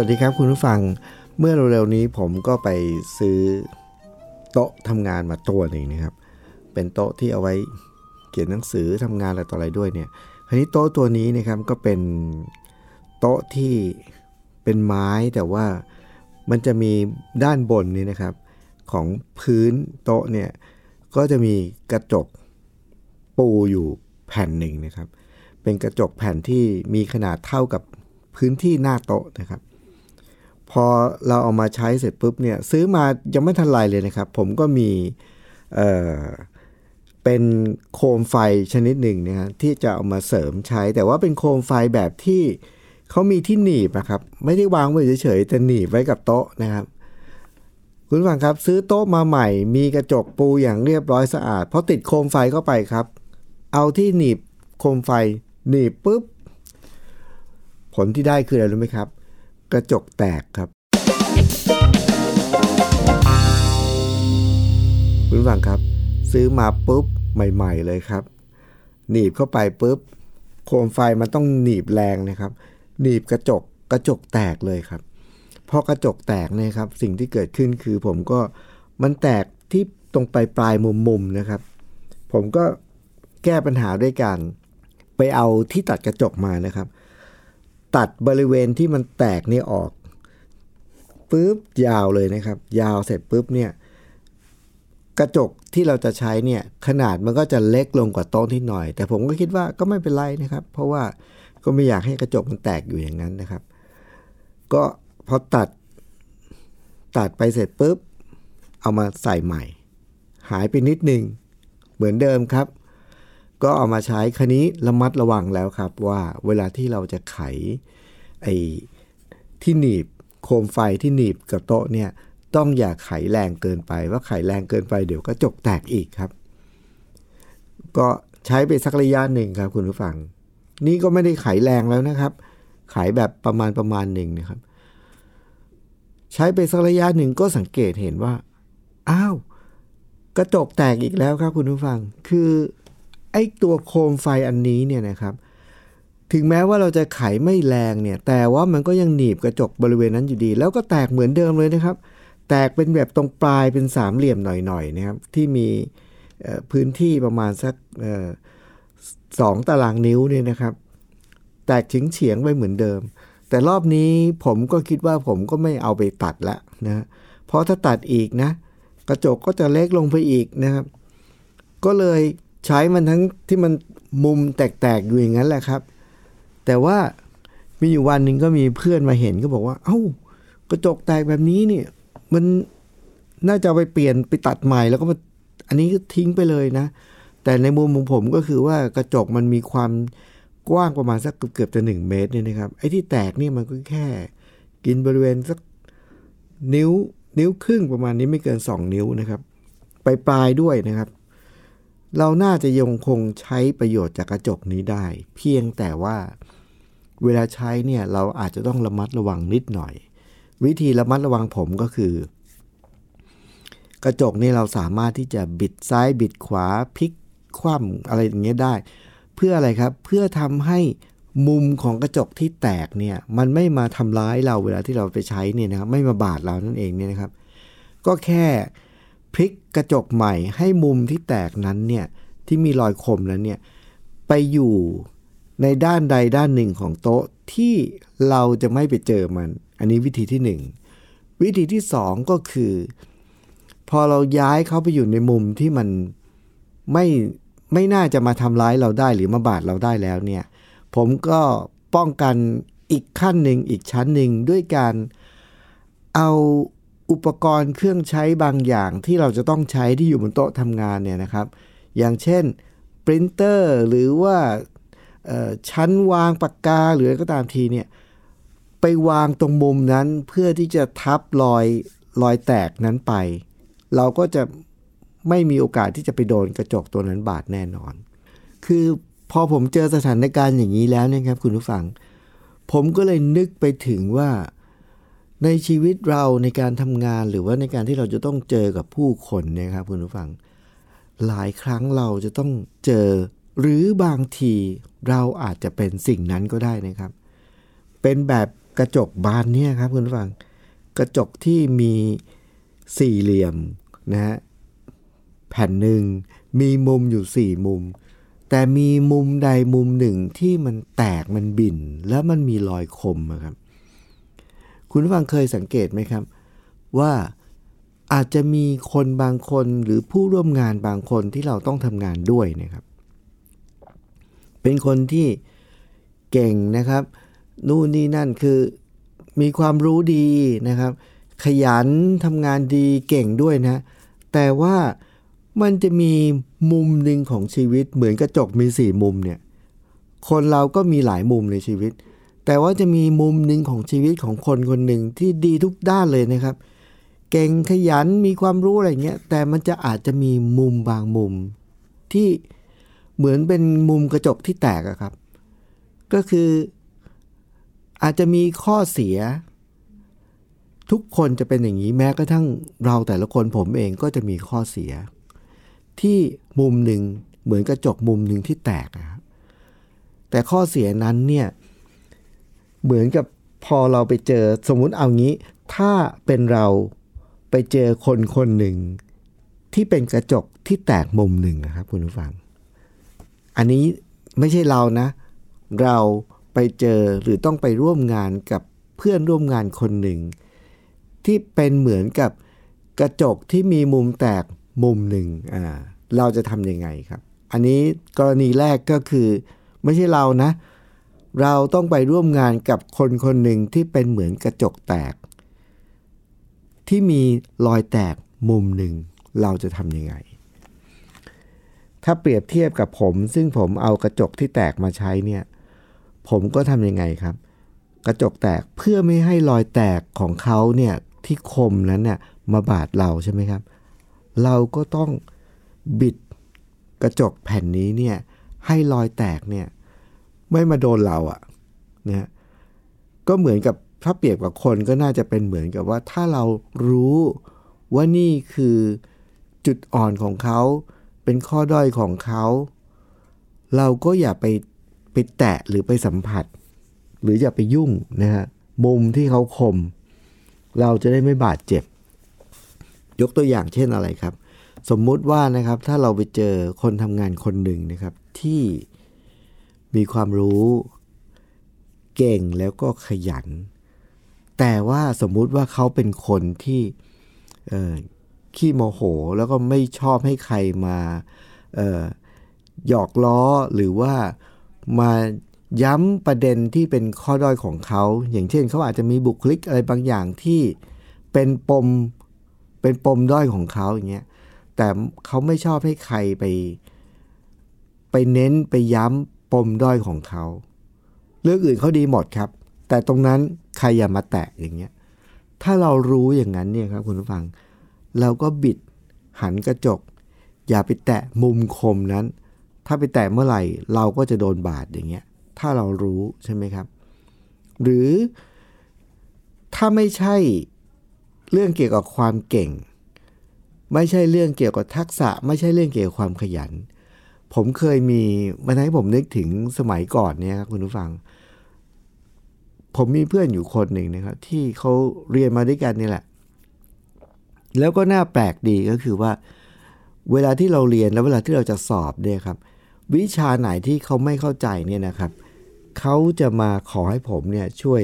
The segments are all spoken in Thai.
วัสดีครับคุณผู้ฟังเมื่อเร็วๆนี้ผมก็ไปซื้อโต๊ะทำงานมาตัวหนึ่งนะครับ เป็นโต๊ะที่เอาไว้เขียนหนังสือทำงานอะไรต่ออะไรด้วยเนี่ยคราวนี้โต๊ะตัวนี้นะครับก็เป็นโต๊ะที่เป็นไม้แต่ว่ามันจะมีด้านบนนี้นะครับ ของพื้นโต๊ะเนี่ยก็จะมีกระจกปูอยู่แผ่นหนึ่งนะครับ เป็นกระจกแผ่นที่มีขนาดเท่ากับพื้นที่หน้าโต๊ะนะครับ พอเราเอามาใช้เสร็จปุ๊บเนี่ยซื้อมายังไม่ทันไรเลยนะครับ ผมก็มีเอ่อเป็นโคมไฟชนิดหนึ่งนะฮะที่จะเอามาเสริมใช้ แต่ว่าเป็นโคมไฟแบบที่เขามีที่หนีบนะครับ ไม่ได้วางไว้เฉยๆแต่หนีบไว้กับโต๊ะนะครับ คุณผังครับ ซื้อโต๊ะมาใหม่ มีกระจกปูอย่างเรียบร้อยสะอาดพอติดโคมไฟเข้าไปครับ เอาที่หนีบโคมไฟหนีบปุ๊บผลที่ได้คืออะไรรู้ไหมครับ กระจกแตกครับ คุณผู้ฟังครับ ซื้อมาปุ๊บใหม่ๆเลยครับ หนีบเข้าไปปุ๊บ โคมไฟมันต้องหนีบแรงนะครับ หนีบกระจกกระจกแตกเลยครับพอกระจกแตกเนี่ยครับ สิ่งที่เกิดขึ้นคือผมก็มันแตกที่ตรงปลายปลายมุมมุมๆนะครับ ผมก็แก้ปัญหาด้วยการไปเอาที่ตัดกระจกมานะครับ ตัดบริเวณที่มันแตกนี่ออกปุ๊บยาวเลยนะครับ ยาวเสร็จปุ๊บเนี่ยกระจกที่เราจะใช้เนี่ยขนาดมันก็จะเล็กลงกว่าโต๊ะที่หน่อย แต่ผมก็คิดว่าก็ไม่เป็นไรนะครับ เพราะว่าก็ไม่อยากให้กระจกมันแตกอยู่อย่างนั้นนะครับ ก็พอตัดตัดไปเสร็จปุ๊บ เอามาใส่ใหม่ หายไปนิดนึง เหมือนเดิมครับ ก็เอามาใช้คันนี้ระมัดระวังแล้วครับว่าเวลาที่เราจะไขไอ้ที่หนีบโคมไฟที่หนีบกับโต๊ะเนี่ยต้องอย่าไขแรงเกินไป ว่าไขแรงเกินไปเดี๋ยวกระจกแตกอีกครับ ก็ใช้ไปสักระยะหนึ่งครับคุณผู้ฟัง นี่ก็ไม่ได้ไขแรงแล้วนะครับ ไขแบบประมาณประมาณหนึ่งนะครับ ใช้ไปสักระยะหนึ่งก็สังเกตเห็นว่าอ้าวกระจกแตกอีกแล้วครับคุณผู้ฟัง คือ อ้ตัวโคมไฟอันนี้เนี่ยนะครับ ถึงแม้ว่าเราจะไขไม่แรงเนี่ย แต่ว่ามันก็ยังหนีบกระจกบริเวณนั้นอยู่ดี แล้วก็แตกเหมือนเดิมเลยนะครับ แตกเป็นแบบตรงปลายเป็นสามเหลี่ยมหน่อยๆนะครับ ที่มีพื้นที่ประมาณสักสองตารางนิ้วเนี่ยนะครับ แตกเฉียงเฉียงๆไปเหมือนเดิม แต่รอบนี้ผมก็คิดว่าผมก็ไม่เอาไปตัดละนะเพราะถ้าตัดอีกนะ กระจกก็จะเล็กลงไปอีกนะครับ ก็เลย ใช้มันทั้งที่มันมุมแตกๆอยู่อย่างนั้นแหละครับ แต่ว่ามีอยู่วันหนึ่งก็มีเพื่อนมาเห็นก็บอกว่า เอ้ากระจกแตกแบบนี้เนี่ย มันน่าจะไปเปลี่ยนไปตัดใหม่แล้วก็มาอันนี้ก็ทิ้งไปเลยนะ แต่ในมุมของผมก็คือว่ากระจกมันมีความกว้างประมาณสักเกือบๆจะหนึ่งเมตรเนี่ยนะครับไอ้ที่แตกเนี่ยมันก็แค่ กินบริเวณสักนิ้วนิ้วครึ่งประมาณนี้ไม่เกิน 2 นิ้วนะครับไปปลายด้วยนะครับ เราน่าจะยังคงใช้ประโยชน์จากกระจกนี้ได้ เพียงแต่ว่าเวลาใช้เนี่ยเราอาจจะต้องระมัดระวังนิดหน่อย วิธีระมัดระวังผมก็คือ กระจกนี่เราสามารถที่จะบิดซ้ายบิดขวาพลิกคว่ำอะไรอย่างเงี้ยได้ เพื่ออะไรครับเพื่อทำให้มุมของกระจกที่แตกเนี่ยมันไม่มาทำร้ายเราเวลาที่เราไปใช้เนี่ยนะครับไม่มาบาดเรานั่นเองเนี่ยนะครับ ก็แค่ พลิกกระจกใหม่ให้มุมที่แตกนั้นเนี่ยที่มีรอยคมนั้นเนี่ยไปอยู่ในด้านใดด้านหนึ่งของโต๊ะที่เราจะไม่ไปเจอมัน อันนี้วิธีที่หนึ่งวิธีที่สองก็คือ พอเราย้ายเขาไปอยู่ในมุมที่มันไม่ไม่น่าจะมาทำร้ายเราได้หรือมาบาดเราได้แล้วเนี่ยผมก็ป้องกันอีกขั้นหนึ่งอีกชั้นหนึ่งด้วยการเอา อุปกรณ์เครื่องใช้บางอย่างที่เราจะต้องใช้ที่อยู่บนโต๊ะทำงานเนี่ยนะครับ อย่างเช่นปรินเตอร์หรือว่าชั้นวางปากกาหรืออะไรก็ตามทีเนี่ยไปวางตรงมุมนั้นเพื่อที่จะทับรอยรอยแตกนั้นไป เราก็จะไม่มีโอกาสที่จะไปโดนกระจกตัวนั้นบาดแน่นอน คือพอผมเจอสถานการณ์อย่างนี้แล้วเนี่ยครับคุณผู้ฟัง ผมก็เลยนึกไปถึงว่า ในชีวิตเราในการทำงานหรือว่าในการที่เราจะต้องเจอกับผู้คนนะครับคุณผู้ฟัง หลายครั้งเราจะต้องเจอ หรือบางทีเราอาจจะเป็นสิ่งนั้นก็ได้นะครับ เป็นแบบกระจกบานเนี่ยครับคุณผู้ฟัง กระจกที่มีสี่เหลี่ยมนะฮะแผ่นหนึ่งมีมุมอยู่สี่มุม แต่มีมุมใดมุมหนึ่งที่มันแตกมันบิ่น แล้วมันมีรอยคมครับ คุณผู้ฟังเคยสังเกตไหมครับ ว่าอาจจะมีคนบางคนหรือผู้ร่วมงานบางคนที่เราต้องทำงานด้วยนะครับ เป็นคนที่เก่งนะครับ นู่นนี่นั่นคือมีความรู้ดีนะครับ ขยันทำงานดีเก่งด้วยนะ แต่ว่ามันจะมีมุมหนึ่งของชีวิตเหมือนกระจกมีสี่มุมเนี่ย คนเราก็มีหลายมุมในชีวิต แต่ว่าจะมีมุมหนึ่งของชีวิตของคนคนหนึ่งที่ดีทุกด้านเลยนะครับ เก่งขยันมีความรู้อะไรเงี้ย แต่มันจะอาจจะมีมุมบางมุม ที่เหมือนเป็นมุมกระจกที่แตกอะครับ ก็คืออาจจะมีข้อเสีย ทุกคนจะเป็นอย่างนี้แม้กระทั่งเราแต่ละคนผมเองก็จะมีข้อเสีย ที่มุมหนึ่งเหมือนกระจกมุมหนึ่งที่แตกนะครับแต่ข้อเสียนั้นเนี่ย เหมือนกับพอเราไปเจอสมมุติเอางี้ ถ้าเป็นเราไปเจอคนคนหนึ่ง ที่เป็นกระจกที่แตกมุมหนึ่งนะครับ คุณผู้ฟัง อันนี้ไม่ใช่เรานะ เราไปเจอหรือต้องไปร่วมงานกับเพื่อนร่วมงานคนหนึ่ง ที่เป็นเหมือนกับกระจกที่มีมุมแตกมุมหนึ่งอ่าเราจะทำยังไงครับ อันนี้กรณีแรกก็คือ ไม่ใช่เรานะ เราต้องไปร่วมงานกับคนคนหนึ่งที่เป็นเหมือนกระจกแตก ที่มีรอยแตกมุมหนึ่ง เราจะทำยังไง ถ้าเปรียบเทียบกับผม ซึ่งผมเอากระจกที่แตกมาใช้เนี่ย ผมก็ทำยังไงครับ กระจกแตกเพื่อไม่ให้รอยแตกของเขาเนี่ยที่คมนั้นเนี่ยมาบาดเราใช่ไหมครับ เราก็ต้องบิดกระจกแผ่นนี้เนี่ยให้รอยแตกเนี่ย ไม่มาโดนเราอะนะก็เหมือนกับถ้าเปรียบกับคนก็น่าจะเป็นเหมือนกับว่าถ้าเรารู้ว่านี่คือจุดอ่อนของเขาเป็นข้อด้อยของเขา เราก็อย่าไปไปแตะหรือไปสัมผัส หรืออย่าไปยุ่งนะฮะมุมที่เขาคม เราจะได้ไม่บาดเจ็บ ยกตัวอย่างเช่นอะไรครับ สมมุติว่านะครับถ้าเราไปเจอคนทำงานคนหนึ่งนะครับ ที่ มีความรู้ เก่งแล้วก็ขยัน แต่ว่าสมมุติว่าเขาเป็นคนที่ขี้โมโหแล้วก็ไม่ชอบให้ใครมาหยอกล้อหรือว่ามาย้ำประเด็นที่เป็นข้อด้อยของเขา อย่างเช่นเขาอาจจะมีบุคลิกอะไรบางอย่างที่เป็นปมเป็นปมด้อยของเขาอย่างเงี้ยแต่เขาไม่ชอบให้ใครไป ไปเน้นไปย้ำ ปมด้อยของเขาเรื่องอื่นเขาดีหมดครับ แต่ตรงนั้นใครอย่ามาแตะอย่างเงี้ยถ้าเรารู้อย่างนั้นเนี่ยครับคุณผู้ฟัง เราก็บิดหันกระจก อย่าไปแตะมุมคมนั้น ถ้าไปแตะเมื่อไหร่ เราก็จะโดนบาดอย่างเงี้ยถ้าเรารู้ใช่ไหมครับ หรือถ้าไม่ใช่เรื่องเกี่ยวกับความเก่ง ไม่ใช่เรื่องเกี่ยวกับทักษะ ไม่ใช่เรื่องเกี่ยวกับความขยัน ผมเคยมีมันให้ผมนึกถึงสมัยก่อนเนี่ยครับคุณผู้ฟัง ผมมีเพื่อนอยู่คนหนึ่งนะครับ ที่เขาเรียนมาด้วยกันนี่แหละ แล้วก็น่าแปลกดีก็คือว่า เวลาที่เราเรียนแล้วเวลาที่เราจะสอบเนี่ยครับ วิชาไหนที่เขาไม่เข้าใจเนี่ยนะครับเขาจะมาขอให้ผมเนี่ยช่วย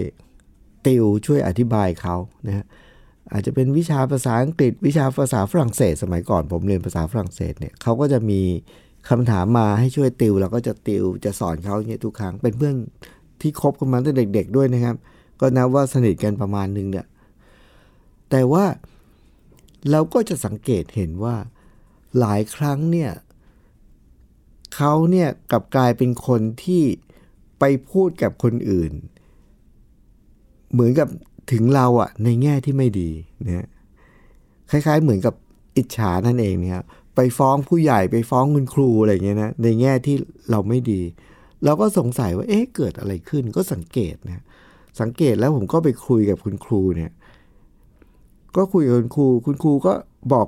ติวช่วยอธิบายเขานะฮะอาจจะเป็นวิชาภาษาอังกฤษ วิชาภาษาฝรั่งเศส สมัยก่อนผมเรียนภาษาฝรั่งเศสเนี่ยเขาก็จะมี คำถามมาให้ช่วยติวเราก็จะติวจะสอนเขาเงี้ยทุกครั้งเป็นเพื่อนที่คบกันมาตั้งแต่เด็ก ๆ ด้วยนะครับ ก็นับว่าสนิทกันประมาณนึงเนี่ยแต่ว่าเราก็จะสังเกตเห็นว่าหลายครั้งเนี่ยเขาเนี่ยกลับกลายเป็นคนที่ไปพูดกับคนอื่น เหมือนกับถึงเราอะในแง่ที่ไม่ดีนะคล้ายๆเหมือนกับอิจฉานั่นเองเนี่ย ไปฟ้องผู้ใหญ่ไปฟ้องคุณครูอะไรเงี้ยนะในแง่ที่เราไม่ดี เราก็สงสัยว่าเอ๊ะเกิดอะไรขึ้นก็สังเกตนะสังเกตแล้วผมก็ไปคุยกับคุณครูเนี่ย ก็คุยกับคุณครู คุณครูก็บอก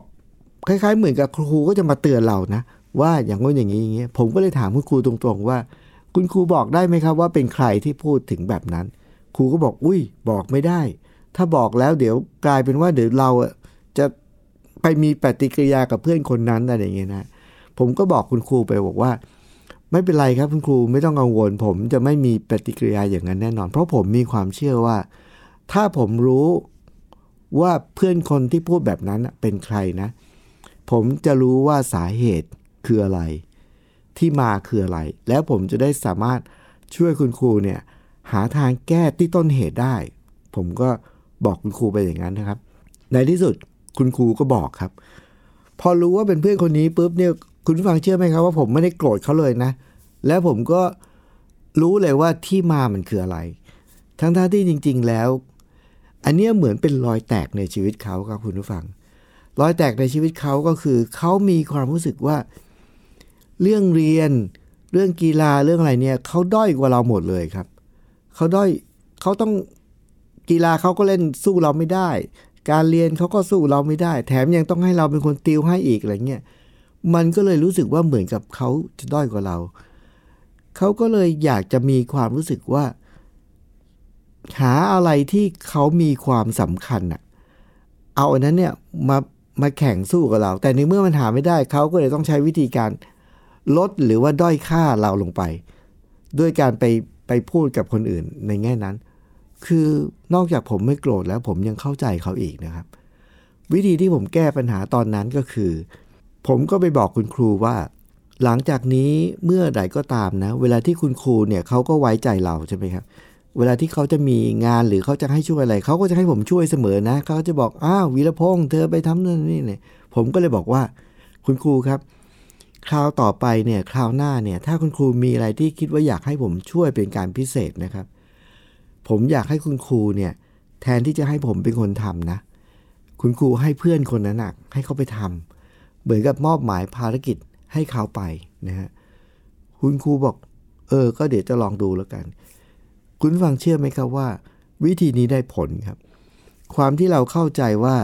คล้ายๆ เหมือนกับครูก็จะมาเตือนเรานะว่าอย่างงี้อย่างนี้อย่างเงี้ยผมก็เลยถามคุณครูตรงๆว่า คุณครูบอกได้ไหมครับว่าเป็นใครที่พูดถึงแบบนั้น ครูก็บอก อุ้ยบอกไม่ได้ ถ้าบอกแล้วเดี๋ยวกลายเป็นว่าเดี๋ยวเราจะ ไปมีปฏิกิริยากับเพื่อนคนนั้นอะไรอย่างเงี้ยนะผมก็บอกคุณครูไปบอกว่า ไม่เป็นไรครับคุณครูไม่ต้องกังวล ผมจะไม่มีปฏิกิริยาอย่างนั้นแน่นอน เพราะผมมีความเชื่อว่า ถ้าผมรู้ว่าเพื่อนคนที่พูดแบบนั้นเป็นใครนะ ผมจะรู้ว่าสาเหตุคืออะไร ที่มาคืออะไร แล้วผมจะได้สามารถช่วยคุณครูเนี่ยหาทางแก้ที่ต้นเหตุได้ ผมก็บอกคุณครูไปอย่างนั้นนะครับ ในที่สุด คุณครูก็บอกครับ พอรู้ว่าเป็นเพื่อนคนนี้ปุ๊บเนี่ยคุณฟังเชื่อไหมครับว่าผมไม่ได้โกรธเขาเลยนะ แล้วผมก็รู้เลยว่าที่มามันคืออะไร ทั้งๆทที่จริง ๆแล้ว อันเนี้ยเหมือนเป็นรอยแตกในชีวิตเขาครับคุณผู้ฟัง รอยแตกในชีวิตเขาก็คือเขามีความรู้สึกว่า เรื่องเรียน เรื่องกีฬาเรื่องอะไรเนี่ยเขาด้อยกว่าเราหมดเลยครับเขาด้อยเขาต้องกีฬาเขาก็เล่นสู้เราไม่ได้ การเรียนเขาก็สู้เราไม่ได้ แถมยังต้องให้เราเป็นคนติวให้อีกอะไรเงี้ยมันก็เลยรู้สึกว่าเหมือนกับเขาจะด้อยกว่าเรา เขาก็เลยอยากจะมีความรู้สึกว่า หาอะไรที่เขามีความสำคัญอะเอาอันนั้นเนี่ยมามาแข่งสู้กับเรา แต่ในเมื่อมันหาไม่ได้เขาก็เลยต้องใช้วิธีการลดหรือว่าด้อยค่าเราลงไป ด้วยการไปไปพูดกับคนอื่นในแง่นั้น คือนอกจากผมไม่โกรธแล้วผมยังเข้าใจเขาอีกนะครับ วิธีที่ผมแก้ปัญหาตอนนั้นก็คือ ผมก็ไปบอกคุณครูว่า หลังจากนี้เมื่อใดก็ตามนะ เวลาที่คุณครูเนี่ยเขาก็ไว้ใจเราใช่ไหมครับเวลาที่เขาจะมีงานหรือเขาจะให้ช่วยอะไรเขาก็จะให้ผมช่วยเสมอนะเขาจะบอกอ้าววีรพงษ์เธอไปทำนั่นนี่เนี่ยผมก็เลยบอกว่า คุณครูครับ คราวต่อไปเนี่ยคราวหน้าเนี่ย ถ้าคุณครูมีอะไรที่คิดว่าอยากให้ผมช่วยเป็นการพิเศษนะครับ ผมอยากให้คุณครูเนี่ย แทนที่จะให้ผมเป็นคนทำนะ คุณครูให้เพื่อนคนนั้นนะให้เขาไปทำเหมือนกับมอบหมายภารกิจให้เขาไปนะฮะคุณครูบอก เออ ก็เดี๋ยวจะลองดูแล้วกัน คุณฟังเชื่อไหมครับว่า วิธีนี้ได้ผลครับ ความที่เราเข้าใจว่า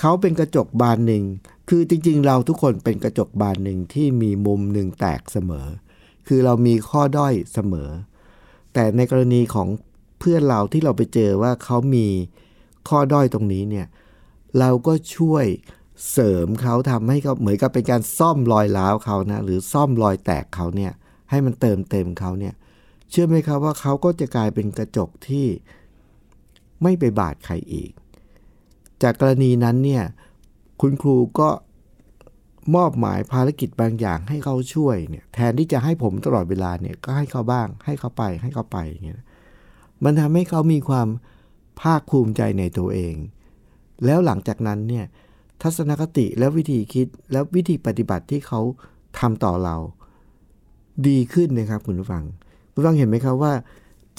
เขาเป็นกระจกบานหนึ่ง คือจริง ๆ เราทุกคนเป็นกระจกบานหนึ่งที่มีมุมหนึ่งแตกเสมอ คือเรามีข้อด้อยเสมอ แต่ในกรณีของเพื่อนเราที่เราไปเจอว่าเขามีข้อด้อยตรงนี้เนี่ยเราก็ช่วยเสริมเขาทำให้เขาเหมือนกับเป็นการซ่อมรอยร้าวเขานะหรือซ่อมรอยแตกเขาเนี่ยให้มันเติมเต็มเขาเนี่ยเชื่อไหมครับว่าเขาก็จะกลายเป็นกระจกที่ไม่ไปบาดใครอีก จากกรณีนั้นเนี่ยคุณครูก็ มอบหมายภารกิจบางอย่างให้เขาช่วยเนี่ย แทนที่จะให้ผมตลอดเวลาเนี่ยก็ให้เขาบ้าง ให้เขาไปให้เขาไปอย่างเงี้ยมันทำให้เขามีความภาคภูมิใจในตัวเอง แล้วหลังจากนั้นเนี่ยทัศนคติและวิธีคิดและวิธีปฏิบัติที่เขาทำต่อเรา ดีขึ้นนะครับคุณผู้ฟังคุณผู้ฟังเห็นไหมครับว่า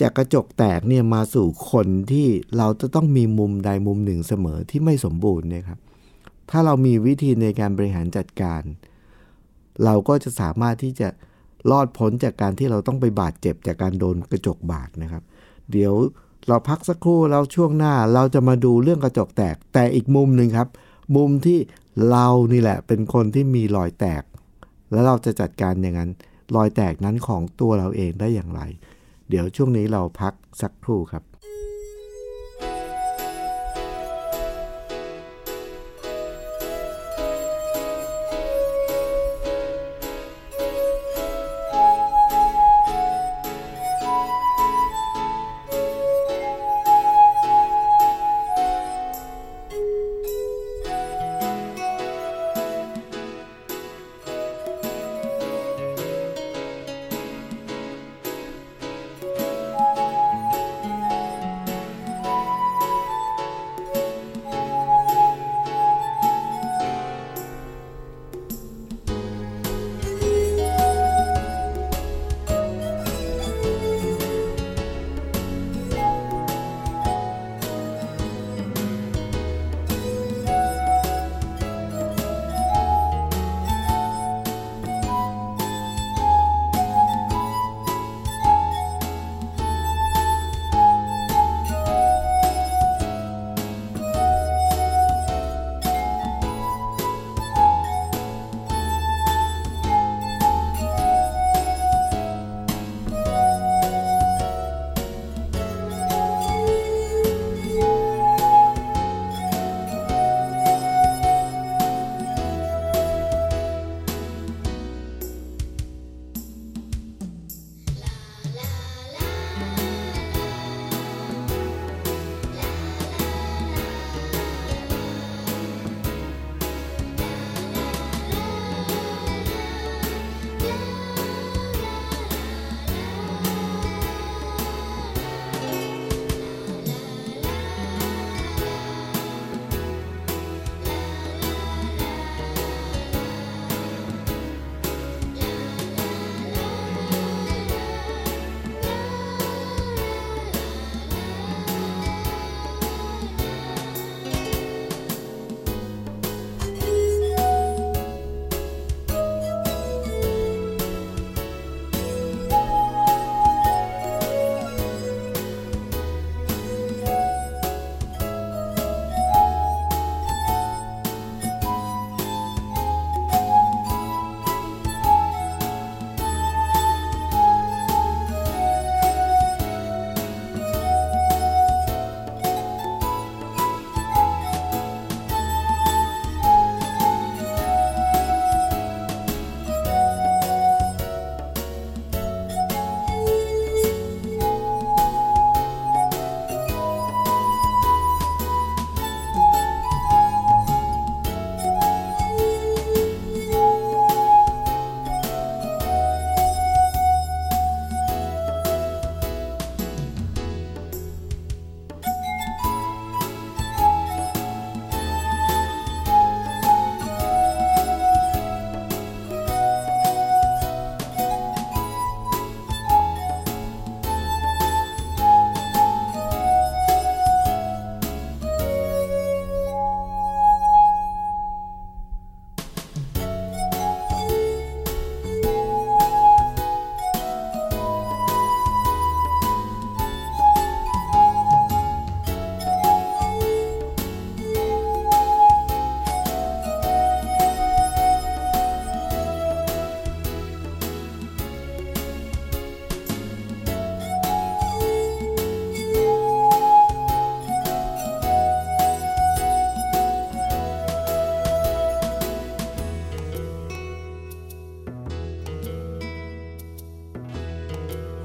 จากกระจกแตกเนี่ยมาสู่คนที่เราจะต้องมีมุมใดมุมหนึ่งเสมอที่ไม่สมบูรณ์เนะครับ ถ้าเรามีวิธีในการบริหารจัดการ เราก็จะสามารถที่จะรอดพ้นจากการที่เราต้องไปบาดเจ็บจากการโดนกระจกบาดนะครับ เดี๋ยวเราพักสักครู่เราช่วงหน้าเราจะมาดูเรื่องกระจกแตก แต่อีกมุมหนึ่งครับ มุมที่เรานี่แหละเป็นคนที่มีรอยแตก แล้วเราจะจัดการอย่างนั้นรอยแตกนั้นของตัวเราเองได้อย่างไร เดี๋ยวช่วงนี้เราพักสักครู่ครับ「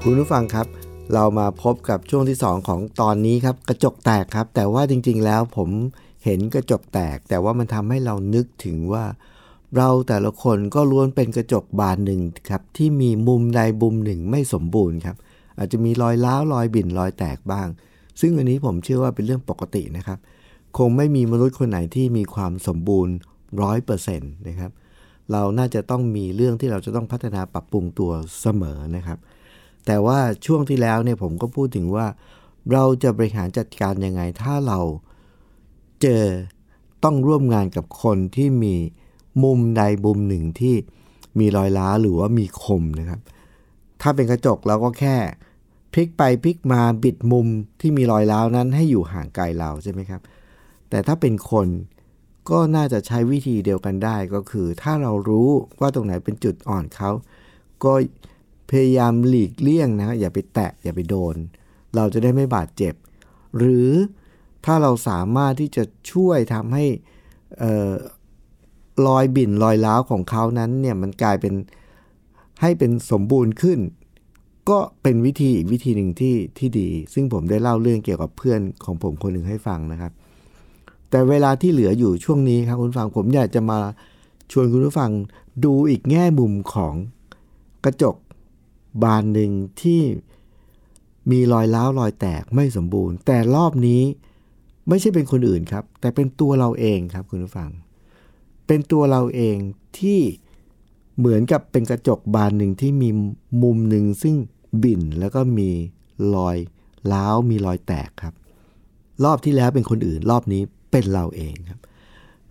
คุณผู้ฟังครับ เรามาพบกับช่วงที่ 2 ของตอนนี้ครับกระจกแตกครับ แต่ว่าจริงๆแล้วผมเห็นกระจกแตก แต่ว่ามันทำให้เรานึกถึงว่า เราแต่ละคนก็ล้วนเป็นกระจกบานหนึ่งครับที่มีมุมใดมุมหนึ่งไม่สมบูรณ์ครับอาจจะมีรอยล้าวรอยบิ่นรอยแตกบ้าง ซึ่งอันนี้ผมเชื่อว่าเป็นเรื่องปกตินะครับ คงไม่มีมนุษย์คนไหนที่มีความสมบูรณ์ร้อยเปอร์เซ็นต์นะครับ เราน่าจะต้องมีเรื่องที่เราจะต้องพัฒนาปรับปรุงตัวเสมอนะครับ แต่ว่าช่วงที่แล้วเนี่ยผมก็พูดถึงว่า เราจะบริหารจัดการยังไง ถ้าเราเจอต้องร่วมงานกับคนที่มีมุมใดมุมหนึ่งที่มีรอยล้าหรือว่ามีคมนะครับ ถ้าเป็นกระจกเราก็แค่พลิกไปพลิกมาบิดมุมที่มีรอยร้าวนั้นให้อยู่ห่างไกลเราใช่ไหมครับ แต่ถ้าเป็นคนก็น่าจะใช้วิธีเดียวกันได้ก็คือ ถ้าเรารู้ว่าตรงไหนเป็นจุดอ่อนเขาก็ พยายามหลีกเลี่ยงนะอย่าไปแตะอย่าไปโดน เราจะได้ไม่บาดเจ็บ หรือถ้าเราสามารถที่จะช่วยทำให้รอยบิ่นรอยร้าวของเขานั้นเนี่ยมันกลายเป็นให้เป็นสมบูรณ์ขึ้น ก็เป็นวิธีอีกวิธีหนึ่งที่ที่ดี ซึ่งผมได้เล่าเรื่องเกี่ยวกับเพื่อนของผมคนหนึ่งให้ฟังนะครับ แต่เวลาที่เหลืออยู่ช่วงนี้ครับคุณฟังผมอยากจะมาชวนคุณผู้ฟังดูอีกแง่มุมของกระจก บานหนึ่งที่มีรอยล้าวรอยแตกไม่สมบูรณ์ แต่รอบนี้ไม่ใช่เป็นคนอื่นครับ แต่เป็นตัวเราเองครับคุณผู้ฟัง เป็นตัวเราเองที่เหมือนกับเป็นกระจกบานหนึ่งที่มีมุมหนึ่งซึ่งบิ่นแล้วก็มีรอยล้าวมีรอยแตกครับ รอบที่แล้วเป็นคนอื่น รอบนี้เป็นเราเองครับ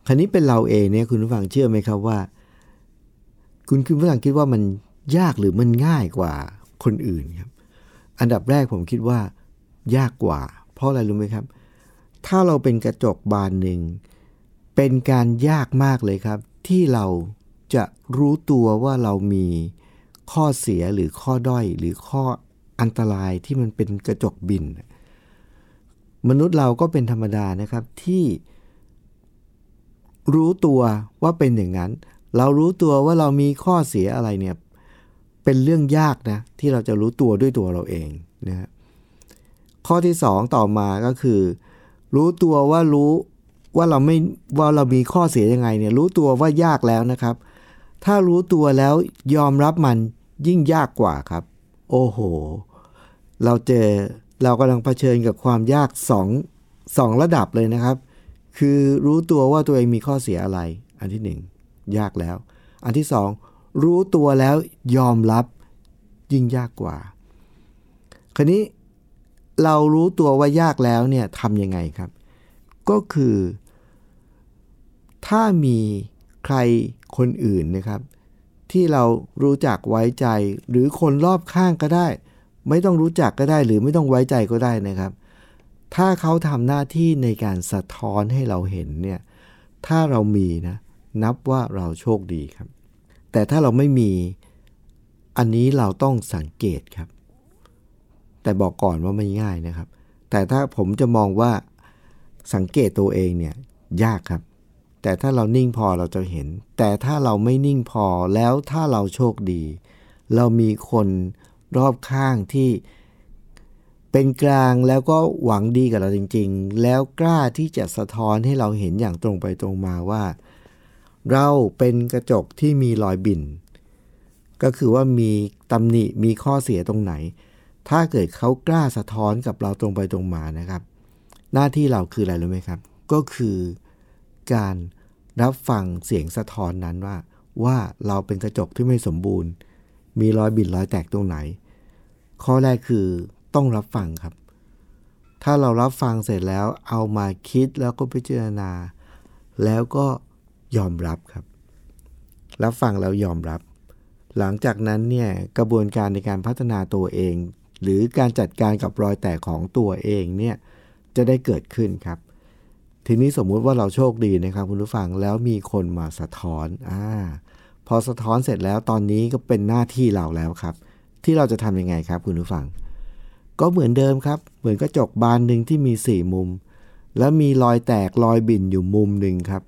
คราวนี้เป็นเราเองเนี่ยคุณผู้ฟังเชื่อไหมครับว่า คุณคุณผู้ฟังคิดว่ามัน ยากหรือมันง่ายกว่าคนอื่นครับ อันดับแรกผมคิดว่า ยากกว่า เพราะอะไรรู้ไหมครับ ถ้าเราเป็นกระจกบานหนึ่ง เป็นการยากมากเลยครับ ที่เราจะรู้ตัวว่าเรามีข้อเสียหรือข้อด้อยหรือข้ออันตรายที่มันเป็นกระจกบิน มนุษย์เราก็เป็นธรรมดานะครับที่รู้ตัวว่าเป็นอย่างนั้น เรารู้ตัวว่าเรามีข้อเสียอะไรเนี่ย เป็นเรื่องยากนะที่เราจะรู้ตัวด้วยตัวเราเองนะข้อที่ 2 ต่อมาก็คือ รู้ตัวว่ารู้ว่าเราไม่ว่าเรามีข้อเสียยังไงเนี่ยรู้ตัวว่ายากแล้วนะครับ ถ้ารู้ตัวแล้วยอมรับมันยิ่งยากกว่าครับ โอ้โห เราเจอเรากำลังเผชิญกับความยาก2 2ระดับเลยนะครับ คือรู้ตัวว่าตัวเองมีข้อเสียอะไร อันที่ 1 ยากแล้ว อันที่ 2 รู้ตัวแล้วยอมรับยิ่งยากกว่า คราวนี้เรารู้ตัวว่ายากแล้วเนี่ยทำยังไงครับ ก็คือ ถ้ามีใครคนอื่นนะครับ ที่เรารู้จักไว้ใจหรือคนรอบข้างก็ได้ ไม่ต้องรู้จักก็ได้ หรือไม่ต้องไว้ใจก็ได้นะครับ ถ้าเขาทำหน้าที่ในการสะท้อนให้เราเห็นเนี่ยถ้าเรามีนะ นับว่าเราโชคดีครับ แต่ถ้าเราไม่มีอันนี้เราต้องสังเกตครับ แต่บอกก่อนว่าไม่ง่ายนะครับ แต่ถ้าผมจะมองว่าสังเกตตัวเองเนี่ยยากครับ แต่ถ้าเรานิ่งพอเราจะเห็น แต่ถ้าเราไม่นิ่งพอแล้วถ้าเราโชคดี เรามีคนรอบข้างที่เป็นกลางแล้วก็หวังดีกับเราจริง ๆ แล้วกล้าที่จะสะท้อนให้เราเห็นอย่างตรงไปตรงมาว่า เราเป็นกระจกที่มีรอยบิ่นก็คือว่ามีตำหนิมีข้อเสียตรงไหน ถ้าเกิดเขากล้าสะท้อนกับเราตรงไปตรงมานะครับ หน้าที่เราคืออะไรรู้ไหมครับ ก็คือการรับฟังเสียงสะท้อนนั้นว่า ว่าเราเป็นกระจกที่ไม่สมบูรณ์ มีรอยบิดรอยแตกตรงไหน ข้อแรกคือต้องรับฟังครับ ถ้าเรารับฟังเสร็จแล้วเอามาคิดแล้วก็พิจารณา แล้วก็ ยอมรับครับรับฟังแล้วยอมรับ หลังจากนั้นเนี่ยกระบวนการในการพัฒนาตัวเอง หรือการจัดการกับรอยแตกของตัวเองเนี่ยจะได้เกิดขึ้นครับ ทีนี้สมมุติว่าเราโชคดีนะครับคุณผู้ฟังแล้วมีคนมาสะท้อนอ่าพอสะท้อนเสร็จแล้วตอนนี้ก็เป็นหน้าที่เราแล้วครับ ที่เราจะทำยังไงครับคุณผู้ฟัง ก็เหมือนเดิมครับ เหมือนกระจกบานหนึ่งที่มีสี่มุม แล้วมีรอยแตกรอยบิ่นอยู่มุมหนึ่งครับ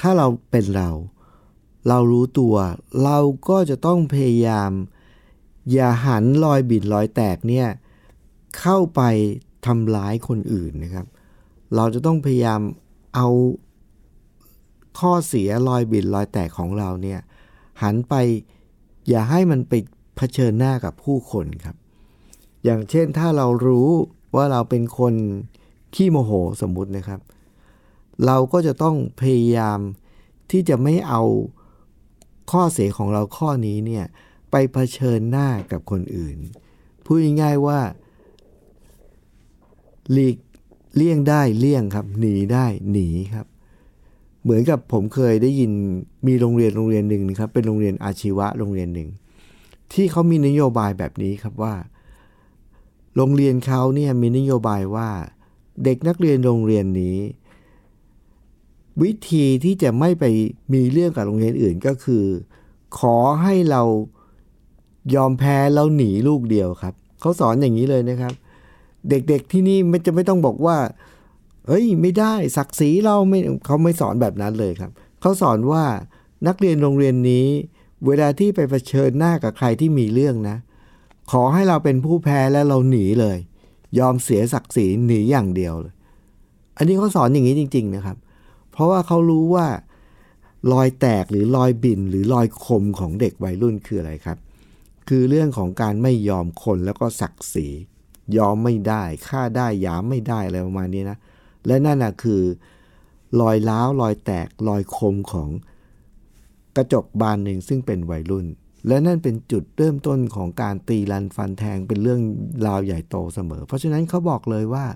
ถ้าเราเป็นเรา เรารู้ตัว เราก็จะต้องพยายาม อย่าหันรอยบิดรอยแตกเนี่ยเข้าไปทำร้ายคนอื่นนะครับ เราจะต้องพยายามเอาข้อเสียรอยบิดรอยแตกของเราเนี่ยหันไปอย่าให้มันไปเผชิญหน้ากับผู้คนครับ อย่างเช่นถ้าเรารู้ว่าเราเป็นคนขี้โมโหสมมุตินะครับ เราก็จะต้องพยายามที่จะไม่เอาข้อเสียของเราข้อนี้เนี่ยไปเผชิญหน้ากับคนอื่น พูดง่ายๆว่าหลีกเลี่ยงได้เลี่ยงครับ หนีได้หนีครับ เหมือนกับผมเคยได้ยินมีโรงเรียนโรงเรียนหนึ่งนะครับ เป็นโรงเรียนอาชีวะโรงเรียนหนึ่ง ที่เขามีนโยบายแบบนี้ครับว่า โรงเรียนเขาเนี่ยมีนโยบายว่า เด็กนักเรียนโรงเรียนนี้ วิธีที่จะไม่ไปมีเรื่องกับโรงเรียนอื่นก็คือ ขอให้เรายอมแพ้แล้วหนีลูกเดียวครับ เขาสอนอย่างนี้เลยนะครับ เด็กๆที่นี่ไม่จะไม่ต้องบอกว่า เฮ้ย ไม่ได้ศักดิ์ศรีเราไม่เขาไม่สอนแบบนั้นเลยครับ เขาสอนว่านักเรียนโรงเรียนนี้ เวลาที่ไปเผชิญหน้ากับใครที่มีเรื่องนะ ขอให้เราเป็นผู้แพ้และเราหนีเลย ยอมเสียศักดิ์ศรีหนีอย่างเดียวเลย อันนี้เขาสอนอย่างนี้จริง ๆ นะครับ เพราะว่าเขารู้ว่ารอยแตกหรือรอยบินหรือรอยคมของเด็กวัยรุ่นคืออะไรครับ คือเรื่องของการไม่ยอมคนแล้วก็ศักดิ์ศรียอมไม่ได้ฆ่าได้ยามไม่ได้อะไรประมาณนี้นะและนั่นนะคือรอยล้าวรอยแตกรอยคมของกระจกบานหนึ่งซึ่งเป็นวัยรุ่น และนั่นเป็นจุดเริ่มต้นของการตีรันฟันแทงเป็นเรื่องราวใหญ่โตเสมอ เพราะฉะนั้นเขาบอกเลยว่า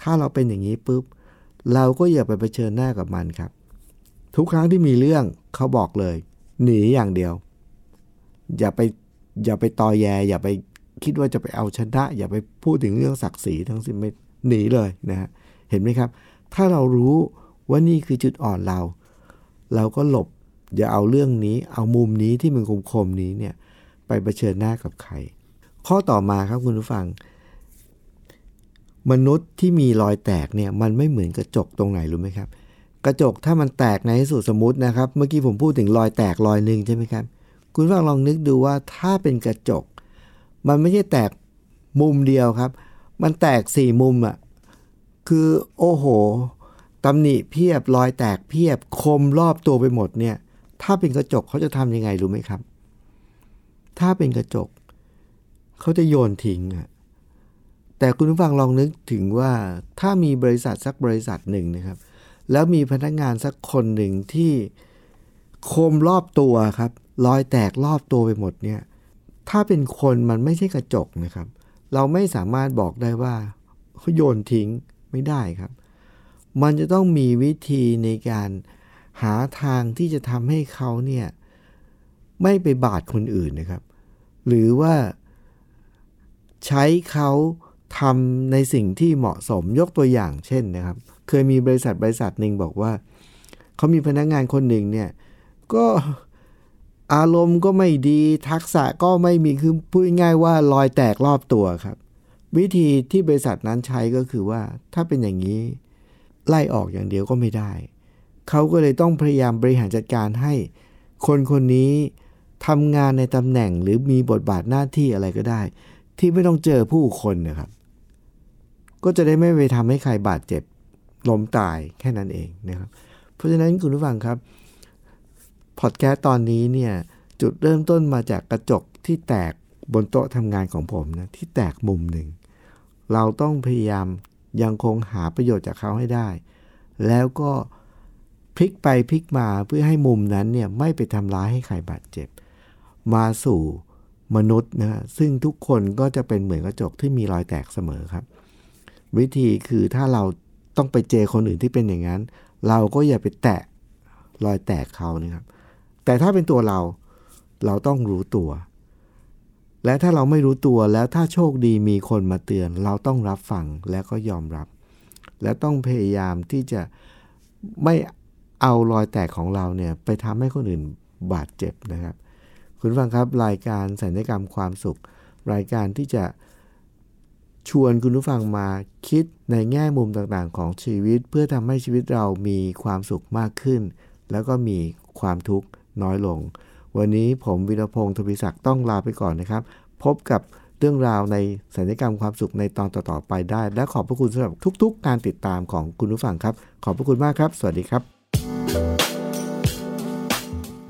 ถ้าเราเป็นอย่างนี้ปุ๊บ เราก็อย่าไปเผชิญหน้ากับมันครับ ทุกครั้งที่มีเรื่องเขาบอกเลย หนีอย่างเดียว อย่าไปอย่าไปตอแย อย่าไปคิดว่าจะไปเอาชนะ อย่าไปพูดถึงเรื่องศักดิ์ศรีทั้งสิ้นไม่หนีเลยนะฮะเห็นไหมครับ ถ้าเรารู้ว่านี่คือจุดอ่อนเรา เราก็หลบ อย่าเอาเรื่องนี้ เอามุมนี้ที่มันคมๆนี้เนี่ยไปเผชิญหน้ากับใคร ข้อต่อมาครับคุณผู้ฟัง มนุษย์ที่มีรอยแตกเนี่ยมันไม่เหมือนกระจกตรงไหนรู้ไหมครับ กระจกถ้ามันแตกในที่สุดสมมตินะครับ เมื่อกี้ผมพูดถึงรอยแตกรอยหนึ่งใช่ไหมครับ คุณฟังลองนึกดูว่าถ้าเป็นกระจก มันไม่ใช่แตกมุมเดียวครับ มันแตกสี่มุมอะ่ะคือโอ้โหตำหนิเพียบรอยแตกเพียบคมรอบตัวไปหมดเนี่ย ถ้าเป็นกระจกเขาจะทำยังไงรู้ไหมครับ ถ้าเป็นกระจก เขาจะโยนทิ้งอะ แต่คุณผู้ฟังลองนึกถึงว่าถ้ามีบริษัทสักบริษัทหนึ่งนะครับ แล้วมีพนักงานสักคนหนึ่งที่โคมรอบตัวครับรอยแตกรอบตัวไปหมดเนี่ย ถ้าเป็นคนมันไม่ใช่กระจกนะครับ เราไม่สามารถบอกได้ว่าเขาโยนทิ้งไม่ได้ครับ มันจะต้องมีวิธีในการหาทางที่จะทำให้เขาเนี่ยไม่ไปบาดคนอื่นนะครับ หรือว่าใช้เขา ทำในสิ่งที่เหมาะสมยกตัวอย่างเช่นนะครับ เคยมีบริษัทบริษัทหนึ่งบอกว่า เขามีพนักงานคนหนึ่งเนี่ย ก็อารมณ์ก็ไม่ดีทักษะก็ไม่มีคือพูดง่ายว่ารอยแตกรอบตัวครับ วิธีที่บริษัทนั้นใช้ก็คือว่าถ้าเป็นอย่างนี้ ไล่ออกอย่างเดียวก็ไม่ได้ เขาก็เลยต้องพยายามบริหารจัดการให้ คนคนนี้ทำงานในตำแหน่งหรือมีบทบาทหน้าที่อะไรก็ได้ ที่ไม่ต้องเจอผู้คนนะครับ ก็จะได้ไม่ไปทำให้ใครบาดเจ็บล้มตายแค่นั้นเองนะครับ เพราะฉะนั้นคุณผู้ฟังครับพอดแคสต์ตอนนี้เนี่ยจุดเริ่มต้นมาจากกระจกที่แตกบนโต๊ะทำงานของผมนะที่แตกมุมหนึ่ง เราต้องพยายามยังคงหาประโยชน์จากเขาให้ได้ แล้วก็พลิกไปพลิกมาเพื่อให้มุมนั้นเนี่ยไม่ไปทำร้ายให้ใครบาดเจ็บ มาสู่ มนุษย์นะซึ่งทุกคนก็จะเป็นเหมือนกระจกที่มีรอยแตกเสมอครับ วิธีคือถ้าเราต้องไปเจอคนอื่นที่เป็นอย่างนั้น เราก็อย่าไปแตะรอยแตกเขานะครับ แต่ถ้าเป็นตัวเราเราต้องรู้ตัว และถ้าเราไม่รู้ตัวแล้วถ้าโชคดีมีคนมาเตือน เราต้องรับฟังและก็ยอมรับ และต้องพยายามที่จะไม่เอารอยแตกของเราเนี่ยไปทำให้คนอื่นบาดเจ็บนะครับ คุณฟังครับรายการสัญญกรรมความสุข รายการที่จะชวนคุณผู้ฟังมาคิดในแง่มุมต่างๆ ของชีวิต เพื่อทำให้ชีวิตเรามีความสุขมากขึ้น แล้วก็มีความทุกข์น้อยลง วันนี้ผมวิรพงศ์ทวีศักดิ์ต้องลาไปก่อนนะครับ พบกับเรื่องราวในสัญญกรรมความสุขในตอนต่อๆไปได้ และขอบพระคุณสำหรับทุก ๆ การติดตามของคุณผู้ฟังครับ ขอบพระคุณมากครับ สวัสดีครับ